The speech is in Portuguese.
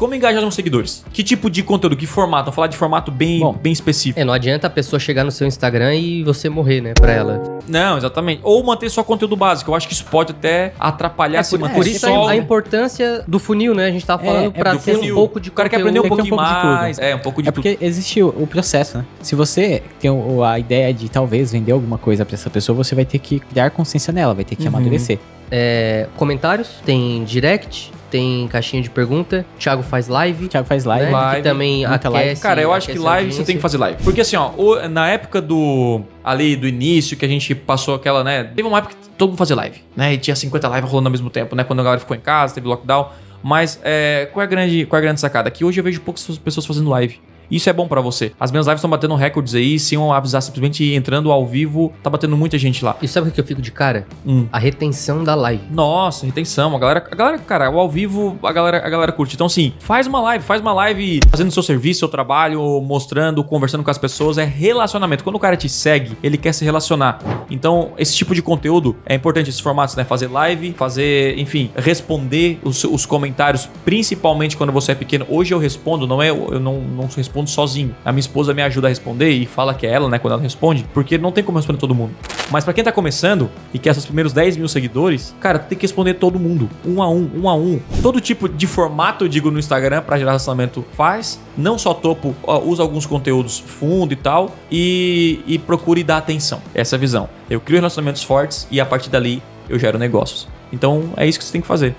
como engajar os seguidores? Que tipo de conteúdo, que formato? Vou falar de formato bem, Bom, bem específico. É, não adianta a pessoa chegar no seu Instagram e você morrer, né, pra ela. Não, exatamente. Ou manter só conteúdo básico. Eu acho que isso pode até atrapalhar É, se por, manter por isso só... a, importância do funil, né? A gente tava É, falando é pra ter funil. um pouco de O cara quer aprender um pouquinho um pouco de tudo. mais. É, um pouco de É tudo. porque existe o, o processo, né? Se você tem a ideia de talvez vender alguma coisa pra essa pessoa, você vai ter que criar consciência nela, vai ter que Uhum. amadurecer. É, comentários, tem direct, tem caixinha de pergunta, Thiago faz live, Thiago faz live. né? Live, que também aquece, live. Cara, eu acho que live você audiência. tem que fazer live. Porque assim, ó, o- na época do. Ali do início, que a gente passou aquela, né? Teve uma época que todo mundo fazia live, né? E tinha 50 lives rolando ao mesmo tempo, né? Quando a galera ficou em casa, teve lockdown. Mas é, qual, é a grande, qual é a grande sacada? Que hoje eu vejo poucas pessoas fazendo live. Isso é bom pra você. As minhas lives estão batendo recordes aí, sem eu avisar simplesmente entrando ao vivo, tá batendo muita gente lá. E sabe o que eu fico de cara? Hum. A retenção da live. Nossa, retenção. A galera, a galera, cara, o ao vivo, a galera, a galera curte. Então, assim, faz uma live, faz uma live fazendo seu serviço, seu trabalho, mostrando, conversando com as pessoas. É relacionamento. Quando o cara te segue, ele quer se relacionar. Então, esse tipo de conteúdo é importante, esses formatos, né? Fazer live, fazer, enfim, responder os, os comentários, principalmente quando você é pequeno. Hoje eu respondo, não é, eu não, não respondo sozinho. A minha esposa me ajuda a responder e fala que é ela, né, quando ela responde, porque não tem como responder todo mundo. Mas pra quem tá começando e quer seus primeiros 10 mil seguidores, cara, tem que responder todo mundo, um a um, um a um. Todo tipo de formato, eu digo, no Instagram pra gerar relacionamento faz. Não só topo, usa alguns conteúdos fundo e tal, e, e procure dar atenção. Essa é a visão. Eu crio relacionamentos fortes e a partir dali eu gero negócios. Então é isso que você tem que fazer.